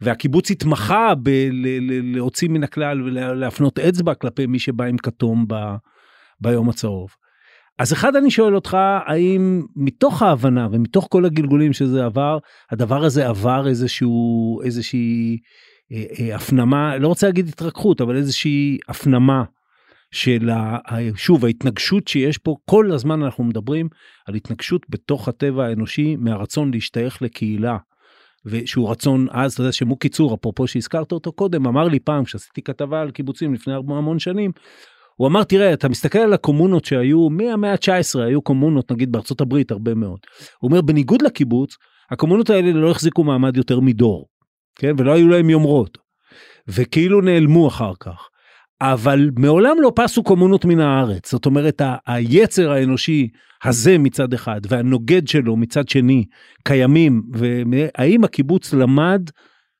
[SPEAKER 2] והקיבוץ התמחה בלהוציא מן הכלל ולהפנות אצבע כלפי מי שבא עם כתום ב, ביום הצהוב. אז אחד אני שואל אותך האם מתוך ההבנה ומתוך כל הגלגולים שזה עבר הדבר הזה עבר איזשהו איזושהי אה, אה, הפנמה לא רוצה להגיד התרככות אבל איזושהי הפנמה של ה, שוב ההתנגשות שיש פה כל הזמן אנחנו מדברים על התנגשות בתוך הטבע האנושי מהרצון להשתייך לקהילה. ושהוא רצון אז אתה יודע שמוקי צור אפרופו שהזכרת אותו קודם אמר לי פעם כשעשיתי כתבה על קיבוצים לפני המון שנים. הוא אמר תראה אתה מסתכל על הקומונות שהיו מהמאה ה-19 היו קומונות נגיד בארצות הברית הרבה מאוד. הוא אומר בניגוד לקיבוץ הקומונות האלה לא החזיקו מעמד יותר מדור. כן ולא היו להם יומרות. וכאילו נעלמו אחר כך. אבל מעולם לא פסו קומונות מן הארץ זאת אומרת ה- היצר האנושי הזה מצד אחד והנוגד שלו מצד שני קיימים והאם הקיבוץ למד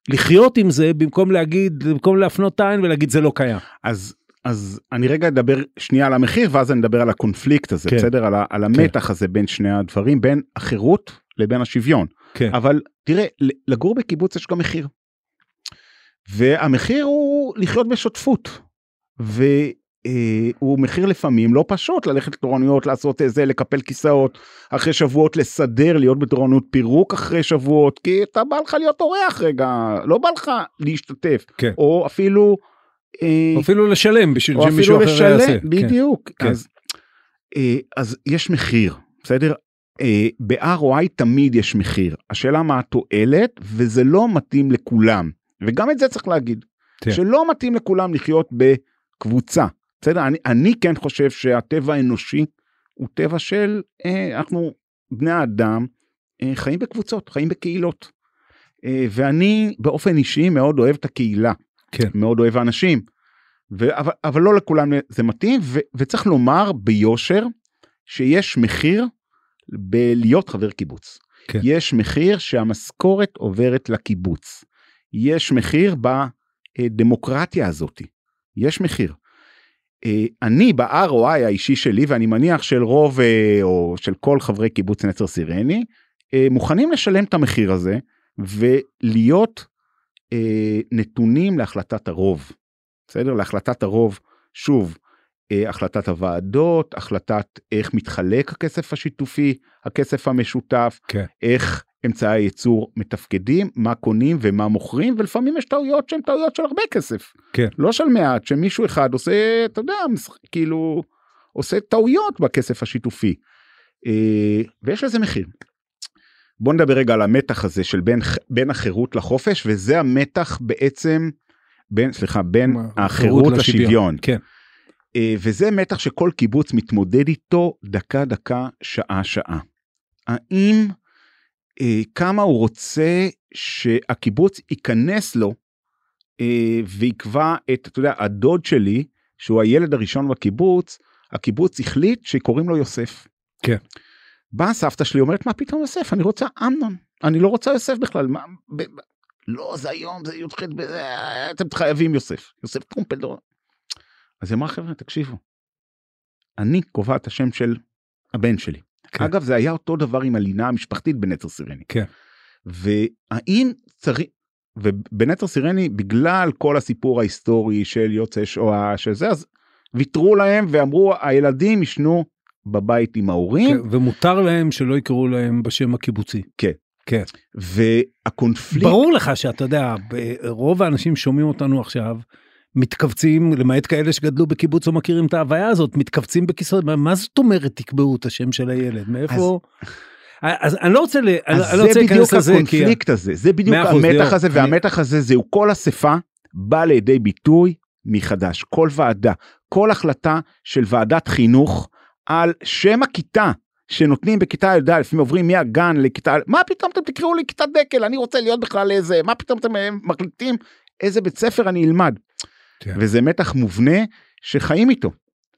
[SPEAKER 2] לחיות עם זה במקום להגיד במקום להפנות את העין ולהגיד זה לא קיים.
[SPEAKER 4] אז אז אני רגע אדבר שנייה על המחיר ואז אני אדבר על הקונפליקט הזה
[SPEAKER 2] כן.
[SPEAKER 4] בסדר על, ה- על המתח הזה בין שני הדברים בין החירות לבין השוויון
[SPEAKER 2] כן.
[SPEAKER 4] אבל תראה לגור בקיבוץ יש גם מחיר. והמחיר הוא לחיות בשותפות. והוא מחיר לפעמים לא פשוט ללכת לתורנויות לעשות איזה לקפל כיסאות אחרי שבועות לסדר להיות בתורנות פירוק אחרי שבועות כי אתה בא לך להיות אורח רגע לא בא לך להשתתף
[SPEAKER 2] כן.
[SPEAKER 4] או אפילו. אה,
[SPEAKER 2] אפילו לשלם בשביל
[SPEAKER 4] או
[SPEAKER 2] שמישהו אחר יעשה.
[SPEAKER 4] לשלם, בדיוק.
[SPEAKER 2] כן.
[SPEAKER 4] אז, אה, אז יש מחיר, בסדר? אה, ב-ROI תמיד יש מחיר. השאלה מה התועלת, וזה לא מתאים לכולם. וגם את זה צריך להגיד.
[SPEAKER 2] כן.
[SPEAKER 4] שלא מתאים לכולם לחיות בקבוצה. בסדר? אני, אני כן חושב שהטבע האנושי הוא טבע של, אה, אנחנו בני האדם אה, חיים בקבוצות, חיים בקהילות. אה, ואני באופן אישי מאוד אוהב את הקהילה.
[SPEAKER 2] כן.
[SPEAKER 4] מאוד אוהב אנשים. ו- אבל, אבל לא לכולם זה מתאים ו- וצריך לומר ביושר שיש מחיר בלהיות חבר קיבוץ.
[SPEAKER 2] כן.
[SPEAKER 4] יש מחיר שהמשכורת עוברת לקיבוץ. יש מחיר בדמוקרטיה הזאתי. יש מחיר. אה, אני ב-ROI האישי שלי ואני מניח של רוב אה, או של כל חברי קיבוץ נצר סירני אה, מוכנים לשלם את המחיר הזה ולהיות אה, נתונים להחלטת הרוב. בסדר? להחלטת הרוב, שוב, אה, החלטת הוועדות, החלטת איך מתחלק הכסף השיתופי, הכסף המשותף,
[SPEAKER 2] כן.
[SPEAKER 4] איך אמצעי הייצור מתפקדים, מה קונים ומה מוכרים, ולפעמים יש טעויות שהן טעויות של הרבה כסף.
[SPEAKER 2] כן.
[SPEAKER 4] לא של מעט, שמישהו אחד עושה, אתה יודע, כאילו, עושה טעויות בכסף השיתופי. אה, ויש לזה מחיר. בוא נדבר רגע על המתח הזה של בין, בין החירות לחופש, וזה המתח בעצם, בין, סליחה, בין החירות לשוויון.
[SPEAKER 2] כן.
[SPEAKER 4] אה, וזה מתח שכל קיבוץ מתמודד איתו דקה דקה, שעה שעה. האם אה, כמה הוא רוצה שהקיבוץ ייכנס לו אה, ויקבע את, אתה יודע, הדוד שלי, שהוא הילד הראשון בקיבוץ, הקיבוץ החליט שקוראים לו יוסף.
[SPEAKER 2] כן.
[SPEAKER 4] באה סבתא שלי אומרת מה פתאום יוסף אני רוצה אמנון אני לא רוצה יוסף בכלל מה, ב, ב, לא זה היום זה י"ח אתם חייבים יוסף יוסף טרומפלדור. אז היא אמרה חבר'ה תקשיבו. אני קובע את השם של הבן שלי.
[SPEAKER 2] כן.
[SPEAKER 4] אגב זה היה אותו דבר עם הלינה המשפחתית בנצר סירני.
[SPEAKER 2] כן.
[SPEAKER 4] והאם צריך ובנצר סירני בגלל כל הסיפור ההיסטורי של יוצאי שואה של זה אז ויתרו להם ואמרו הילדים ישנו בבית עם ההורים
[SPEAKER 2] כן, ומותר להם שלא יקראו להם בשם הקיבוצי.
[SPEAKER 4] כן.
[SPEAKER 2] כן.
[SPEAKER 4] והקונפליקט
[SPEAKER 2] ברור לך שאתה יודע, רוב האנשים שומעים אותנו עכשיו, מתכווצים, למעט כאלה שגדלו בקיבוץ או מכירים את ההוויה הזאת, מתכווצים בכיסאות, מה- מה זאת אומרת תקבעו את השם של הילד? מאיפה... אז אני לא רוצה, ל- אני
[SPEAKER 4] אז
[SPEAKER 2] אני לא רוצה
[SPEAKER 4] זה בדיוק
[SPEAKER 2] להיכנס לזה, כי...
[SPEAKER 4] הקונפליקט הזה זה בדיוק המתח
[SPEAKER 2] ליאור,
[SPEAKER 4] הזה
[SPEAKER 2] אני-
[SPEAKER 4] והמתח הזה זהו כל אספה בא לידי ביטוי מחדש כל ועדה כל החלטה של ועדת חינוך על שם הכיתה שנותנים בכיתה י"א אם עוברים מהגן לכיתה מה פתאום אתם תקראו לי כיתה דקל אני רוצה להיות בכלל איזה מה פתאום אתם אה, מחליטים איזה בית ספר אני אלמד.
[SPEAKER 2] כן.
[SPEAKER 4] וזה מתח מובנה שחיים איתו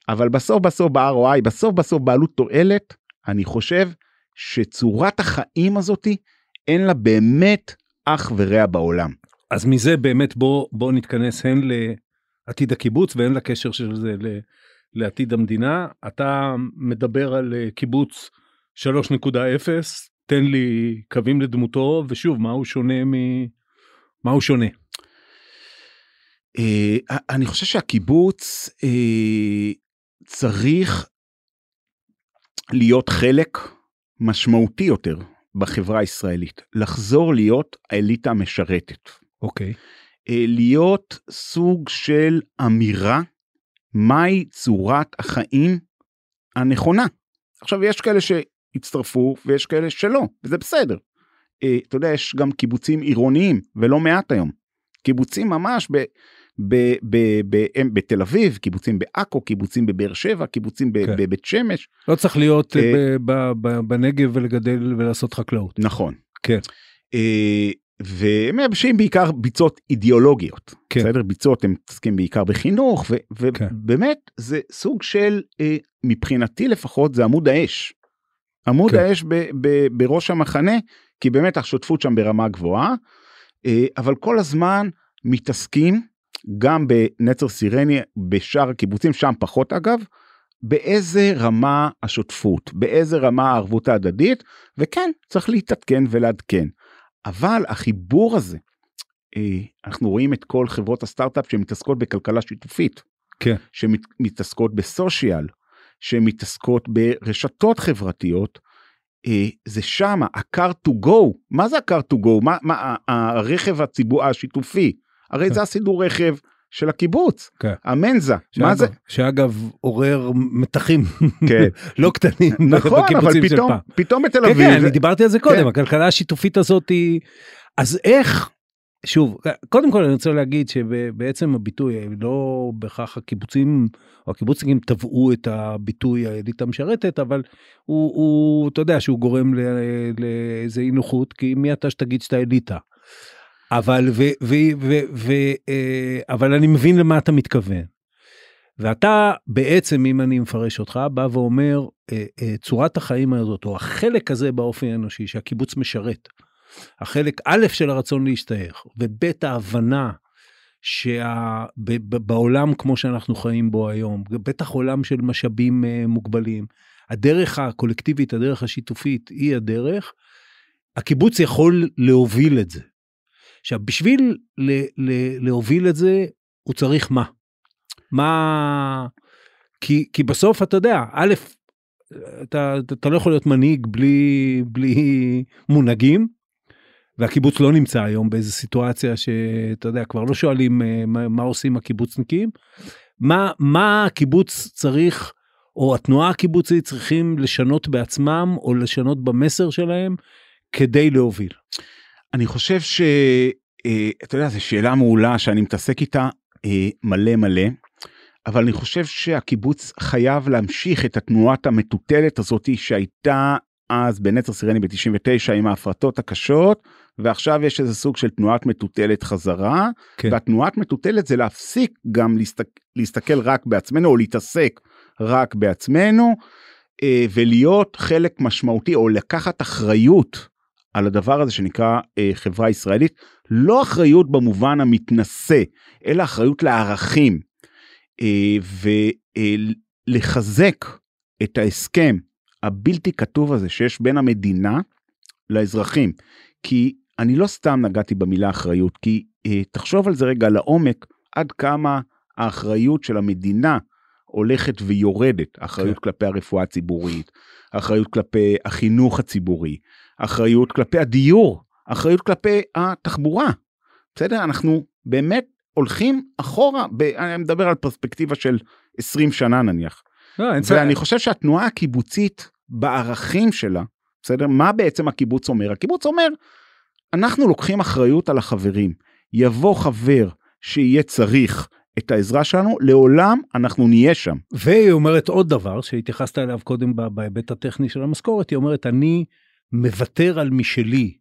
[SPEAKER 4] אבל בסוף בסוף ב-ROI בסוף בסוף בעלות תועלת אני חושב שצורת החיים הזאתי אין לה באמת אח ורע בעולם.
[SPEAKER 2] אז מזה באמת בוא, בוא נתכנס הן לעתיד הקיבוץ והן לקשר של זה לעתיד המדינה. אתה מדבר על אה, קיבוץ 3.0, תן לי קווים לדמותו, ושוב, מה הוא שונה מ... מה הוא שונה?
[SPEAKER 4] אה, אני חושב שהקיבוץ אה, צריך להיות חלק משמעותי יותר בחברה הישראלית, לחזור להיות האליטה המשרתת,
[SPEAKER 2] אוקיי.
[SPEAKER 4] אה, להיות סוג של אמירה מהי צורת החיים הנכונה. עכשיו יש כאלה שהצטרפו ויש כאלה שלא, וזה בסדר. אה, אתה יודע, יש גם קיבוצים עירוניים, ולא מעט היום. קיבוצים ממש ב... ב, ב, ב, הם בתל אביב, קיבוצים בעכו, קיבוצים בבאר שבע, קיבוצים ב-
[SPEAKER 2] כן.
[SPEAKER 4] בבית שמש.
[SPEAKER 2] לא צריך להיות אה,
[SPEAKER 4] אה,
[SPEAKER 2] ב- ב- ב- בנגב ולגדל ולעשות חקלאות.
[SPEAKER 4] נכון.
[SPEAKER 2] כן.
[SPEAKER 4] אה, והם מייבשים בעיקר ביצות אידיאולוגיות.
[SPEAKER 2] כן.
[SPEAKER 4] בסדר? ביצות הם מתעסקים בעיקר בחינוך, ו-
[SPEAKER 2] כן.
[SPEAKER 4] ובאמת זה סוג של, אה, מבחינתי לפחות, זה עמוד האש. עמוד
[SPEAKER 2] כן.
[SPEAKER 4] האש ב- ב- בראש המחנה, כי באמת השותפות שם ברמה גבוהה, אה, אבל כל הזמן מתעסקים, גם בנצר סירני, בשאר הקיבוצים, שם פחות אגב, באיזה רמה השותפות, באיזה רמה הערבות ההדדית, וכן, צריך להתעדכן ולעדכן. אבל החיבור הזה, אה, אנחנו רואים את כל חברות הסטארט-אפ שמתעסקות בכלכלה שיתופית,
[SPEAKER 2] כן.
[SPEAKER 4] שמתעסקות בסושיאל, שמתעסקות ברשתות חברתיות, אה, זה שמה, ה-car to go, מה זה ה-car to go? מה, מה הרכב הציבור השיתופי? הרי
[SPEAKER 2] כן.
[SPEAKER 4] זה הסידור רכב של הקיבוץ,
[SPEAKER 2] כן.
[SPEAKER 4] המנזה, מה
[SPEAKER 2] שאגב-
[SPEAKER 4] זה?
[SPEAKER 2] שאגב עורר מתחים
[SPEAKER 4] כן.
[SPEAKER 2] לא קטנים
[SPEAKER 4] נכון, אבל פתאום. פתאום בתל
[SPEAKER 2] כן,
[SPEAKER 4] אביב,
[SPEAKER 2] כן, אני דיברתי על זה קודם,
[SPEAKER 4] כן.
[SPEAKER 2] הכלכלה השיתופית הזאת היא... אז איך, שוב, קודם כל אני רוצה להגיד שבעצם הביטוי, לא בהכרח הקיבוצים או הקיבוצניקים טבעו את הביטוי האליטה המשרתת, אבל הוא, הוא, אתה יודע שהוא גורם לאיזה אי נוחות, כי מי אתה שתגיד שאתה אליטה. אבל, ו, ו, ו, ו, אה, אבל אני מבין למה אתה מתכוון. ואתה בעצם, אם אני מפרש אותך, בא ואומר, אה, אה, צורת החיים הזאת, או החלק הזה באופן האנושי שהקיבוץ משרת, החלק א' של הרצון להשתייך, וב' ההבנה שבעולם כמו שאנחנו חיים בו היום, בטח עולם של משאבים מוגבלים, הדרך הקולקטיבית, הדרך השיתופית היא הדרך, הקיבוץ יכול להוביל את זה. עכשיו, בשביל ל- ל- להוביל את זה, הוא צריך מה? מה... כי, כי בסוף אתה יודע, א', אתה, אתה לא יכול להיות מנהיג בלי, בלי מונהגים, והקיבוץ לא נמצא היום באיזה סיטואציה שאתה יודע, כבר לא שואלים אה, מה, מה עושים הקיבוצניקים, מה, מה הקיבוץ צריך, או התנועה הקיבוצית צריכים לשנות בעצמם, או לשנות במסר שלהם, כדי להוביל.
[SPEAKER 4] אני חושב ש... אה, אתה יודע, זו שאלה מעולה שאני מתעסק איתה אה, מלא מלא, אבל אני חושב שהקיבוץ חייב להמשיך את התנועת המטוטלת הזאת שהייתה אז בנצר סירני ב-99 עם ההפרטות הקשות, ועכשיו יש איזה סוג של תנועת מטוטלת חזרה,
[SPEAKER 2] כן.
[SPEAKER 4] והתנועת מטוטלת זה להפסיק גם להסתק, להסתכל רק בעצמנו, או להתעסק רק בעצמנו, אה, ולהיות חלק משמעותי, או לקחת אחריות על הדבר הזה שנקרא אה, חברה ישראלית, לא אחריות במובן המתנשא, אלא אחריות לערכים, אה, ולחזק את ההסכם הבלתי כתוב הזה שיש בין המדינה לאזרחים. כי אני לא סתם נגעתי במילה אחריות, כי אה, תחשוב על זה רגע לעומק, עד כמה האחריות של המדינה הולכת ויורדת, אחריות כן. כלפי הרפואה הציבורית, אחריות כלפי החינוך הציבורי, אחריות כלפי הדיור, אחריות כלפי התחבורה. בסדר? אנחנו באמת הולכים אחורה, ב, אני מדבר על פרספקטיבה של 20 שנה נניח.
[SPEAKER 2] לא,
[SPEAKER 4] ואני חושב שהתנועה הקיבוצית בערכים שלה, בסדר? מה בעצם הקיבוץ אומר? הקיבוץ אומר, אנחנו לוקחים אחריות על החברים. יבוא חבר שיהיה צריך את העזרה שלנו, לעולם אנחנו נהיה שם.
[SPEAKER 2] והיא אומרת עוד דבר שהתייחסת אליו קודם בהיבט הטכני של המשכורת, היא אומרת, אני מוותר על משלי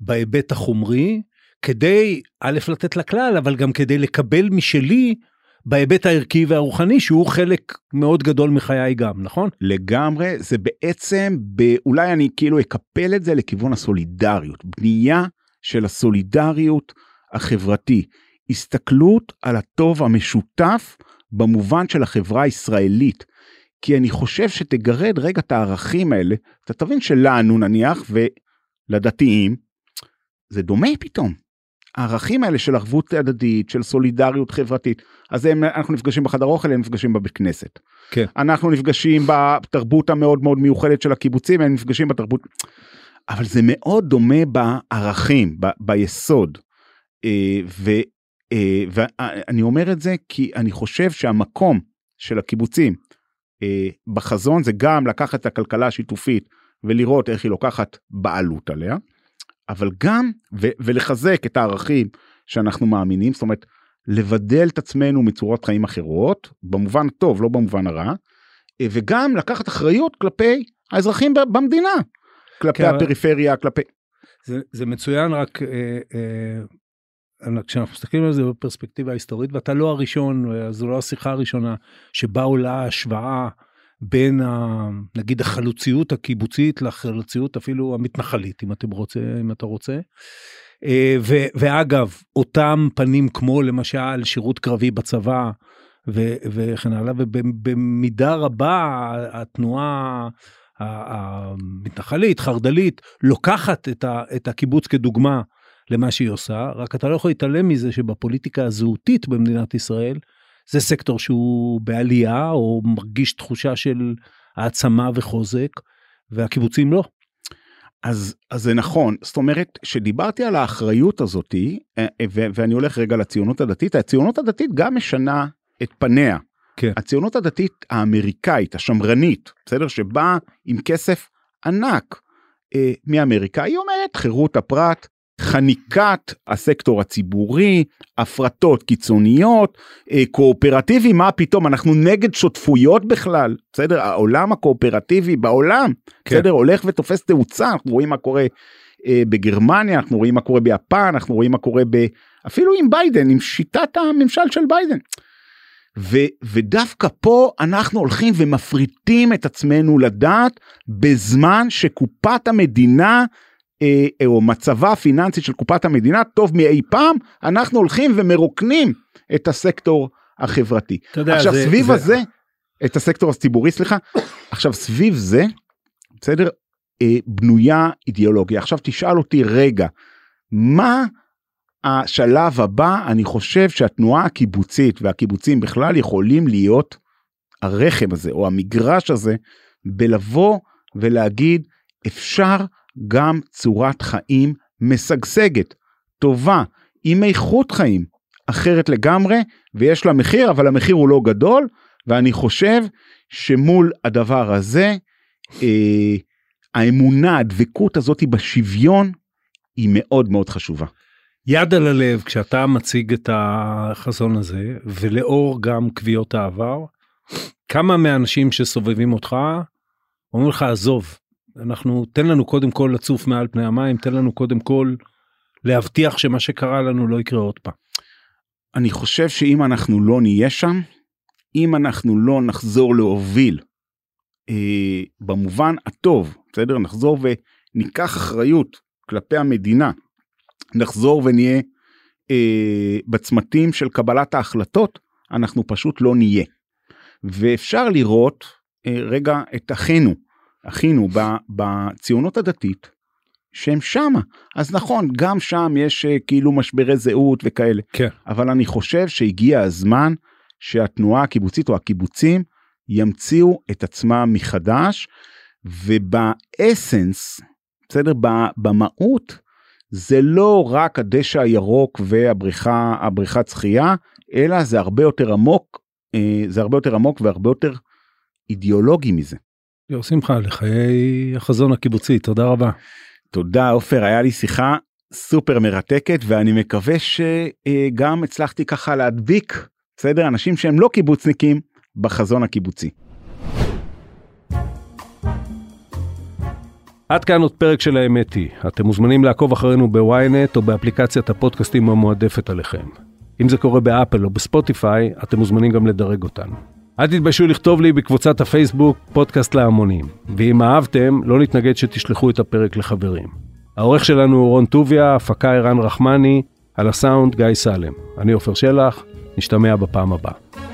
[SPEAKER 2] בהיבט החומרי, כדי, א', לתת לכלל, אבל גם כדי לקבל משלי בהיבט הערכי והרוחני, שהוא חלק מאוד גדול מחיי גם, נכון?
[SPEAKER 4] לגמרי, זה בעצם. אולי אני כאילו אקפל את זה לכיוון הסולידריות, בנייה של הסולידריות החברתי, הסתכלות על הטוב המשותף במובן של החברה הישראלית. כי אני חושב שתגרד רגע את הערכים האלה, אתה תבין שלנו נניח ולדתיים, זה דומה פתאום. הערכים האלה של ערבות הדדית, של סולידריות חברתית, אז הם, אנחנו נפגשים בחדר אוכל, הם נפגשים בבית כנסת.
[SPEAKER 2] כן.
[SPEAKER 4] אנחנו נפגשים בתרבות המאוד מאוד מיוחדת של הקיבוצים, הם נפגשים בתרבות, אבל זה מאוד דומה בערכים, ב, ביסוד. אה, ו, אה, ואני אומר את זה כי אני חושב שהמקום של הקיבוצים בחזון זה גם לקחת את הכלכלה השיתופית ולראות איך היא לוקחת בעלות עליה. אבל גם ו- ולחזק את הערכים שאנחנו מאמינים, זאת אומרת, לבדל את עצמנו מצורות חיים אחרות, במובן הטוב, לא במובן הרע, אה, וגם לקחת אחריות כלפי האזרחים במדינה, כלפי כן, הפריפריה, כלפי...
[SPEAKER 2] זה, זה מצוין, רק אה, אה, כשאנחנו מסתכלים על זה בפרספקטיבה היסטורית, ואתה לא הראשון, זו לא השיחה הראשונה שבה עולה השוואה בין ה, נגיד החלוציות הקיבוצית לחלוציות אפילו המתנחלית אם אתם רוצה אם אתה רוצה. אה, ו, ואגב אותם פנים כמו למשל שירות קרבי בצבא ו, וכן הלאה ובמידה רבה התנועה המתנחלית חרד"לית לוקחת את, ה, את הקיבוץ כדוגמה למה שהיא עושה רק אתה לא יכול להתעלם מזה שבפוליטיקה הזהותית במדינת ישראל זה סקטור שהוא בעלייה או מרגיש תחושה של העצמה וחוזק והקיבוצים לא.
[SPEAKER 4] אז, אז זה נכון, זאת אומרת שדיברתי על האחריות הזאתי אה, אה, ו- ואני הולך רגע לציונות הדתית, הציונות הדתית גם משנה את פניה.
[SPEAKER 2] כן.
[SPEAKER 4] הציונות הדתית האמריקאית, השמרנית, בסדר? שבאה עם כסף ענק אה, מאמריקה, היא אומרת חירות הפרט, חניקת הסקטור הציבורי, הפרטות קיצוניות, אה, קואופרטיבי, מה פתאום, אנחנו נגד שותפויות בכלל, בסדר? העולם הקואופרטיבי בעולם, כן. בסדר? הולך ותופס תאוצה, אנחנו רואים מה קורה אה, בגרמניה, אנחנו רואים מה קורה ביפן, אנחנו רואים מה קורה ב... אפילו עם ביידן, עם שיטת הממשל של ביידן. ו, ודווקא פה אנחנו הולכים ומפריטים את עצמנו לדעת בזמן שקופת המדינה או מצבה הפיננסי של קופת המדינה טוב מאי פעם, אנחנו הולכים ומרוקנים את הסקטור החברתי. יודע, עכשיו זה, סביב זה... הזה, את הסקטור הציבורי סליחה, עכשיו סביב זה, בסדר, אה, בנויה אידיאולוגיה. עכשיו תשאל אותי רגע, מה השלב הבא, אני חושב שהתנועה הקיבוצית והקיבוצים בכלל יכולים להיות הרחם הזה או המגרש הזה בלבוא ולהגיד אפשר גם צורת חיים משגשגת, טובה, עם איכות חיים, אחרת לגמרי, ויש לה מחיר, אבל המחיר הוא לא גדול, ואני חושב שמול הדבר הזה, אה, האמונה, הדבקות הזאת בשוויון, היא מאוד מאוד חשובה.
[SPEAKER 2] יד על הלב, כשאתה מציג את החזון הזה, ולאור גם קביעות העבר, כמה מהאנשים שסובבים אותך אומרים לך, עזוב, אנחנו, תן לנו קודם כל לצוף מעל פני המים, תן לנו קודם כל להבטיח שמה שקרה לנו לא יקרה עוד פעם.
[SPEAKER 4] אני חושב שאם אנחנו לא נהיה שם, אם אנחנו לא נחזור להוביל אה, במובן הטוב, בסדר? נחזור וניקח אחריות כלפי המדינה, נחזור ונהיה אה, בצמתים של קבלת ההחלטות, אנחנו פשוט לא נהיה. ואפשר לראות אה, רגע את אחינו, אחינו בציונות הדתית, שהם שמה. אז נכון, גם שם יש אה, כאילו משברי זהות וכאלה.
[SPEAKER 2] כן.
[SPEAKER 4] אבל אני חושב שהגיע הזמן שהתנועה הקיבוצית או הקיבוצים ימציאו את עצמם מחדש, ובאסנס, בסדר? במהות, זה לא רק הדשא הירוק והבריכה, הבריכת שחייה, אלא זה הרבה יותר עמוק, אה, זה הרבה יותר עמוק והרבה יותר אידיאולוגי מזה.
[SPEAKER 2] ליאור שמחה, לחיי החזון הקיבוצי, תודה רבה.
[SPEAKER 4] תודה עופר, היה לי שיחה סופר מרתקת ואני מקווה שגם הצלחתי ככה להדביק, בסדר? אנשים שהם לא קיבוצניקים בחזון הקיבוצי.
[SPEAKER 2] עד כאן עוד פרק של האמת היא. אתם מוזמנים לעקוב אחרינו בוויינט או באפליקציית הפודקאסטים המועדפת עליכם. אם זה קורה באפל או בספוטיפיי, אתם מוזמנים גם לדרג אותנו. אל תתביישו לכתוב לי בקבוצת הפייסבוק פודקאסט להמונים. ואם אהבתם, לא נתנגד שתשלחו את הפרק לחברים. העורך שלנו הוא רון טוביה, הפקה ערן רחמני, על הסאונד גיא סלם. אני עופר שלח, נשתמע בפעם הבאה.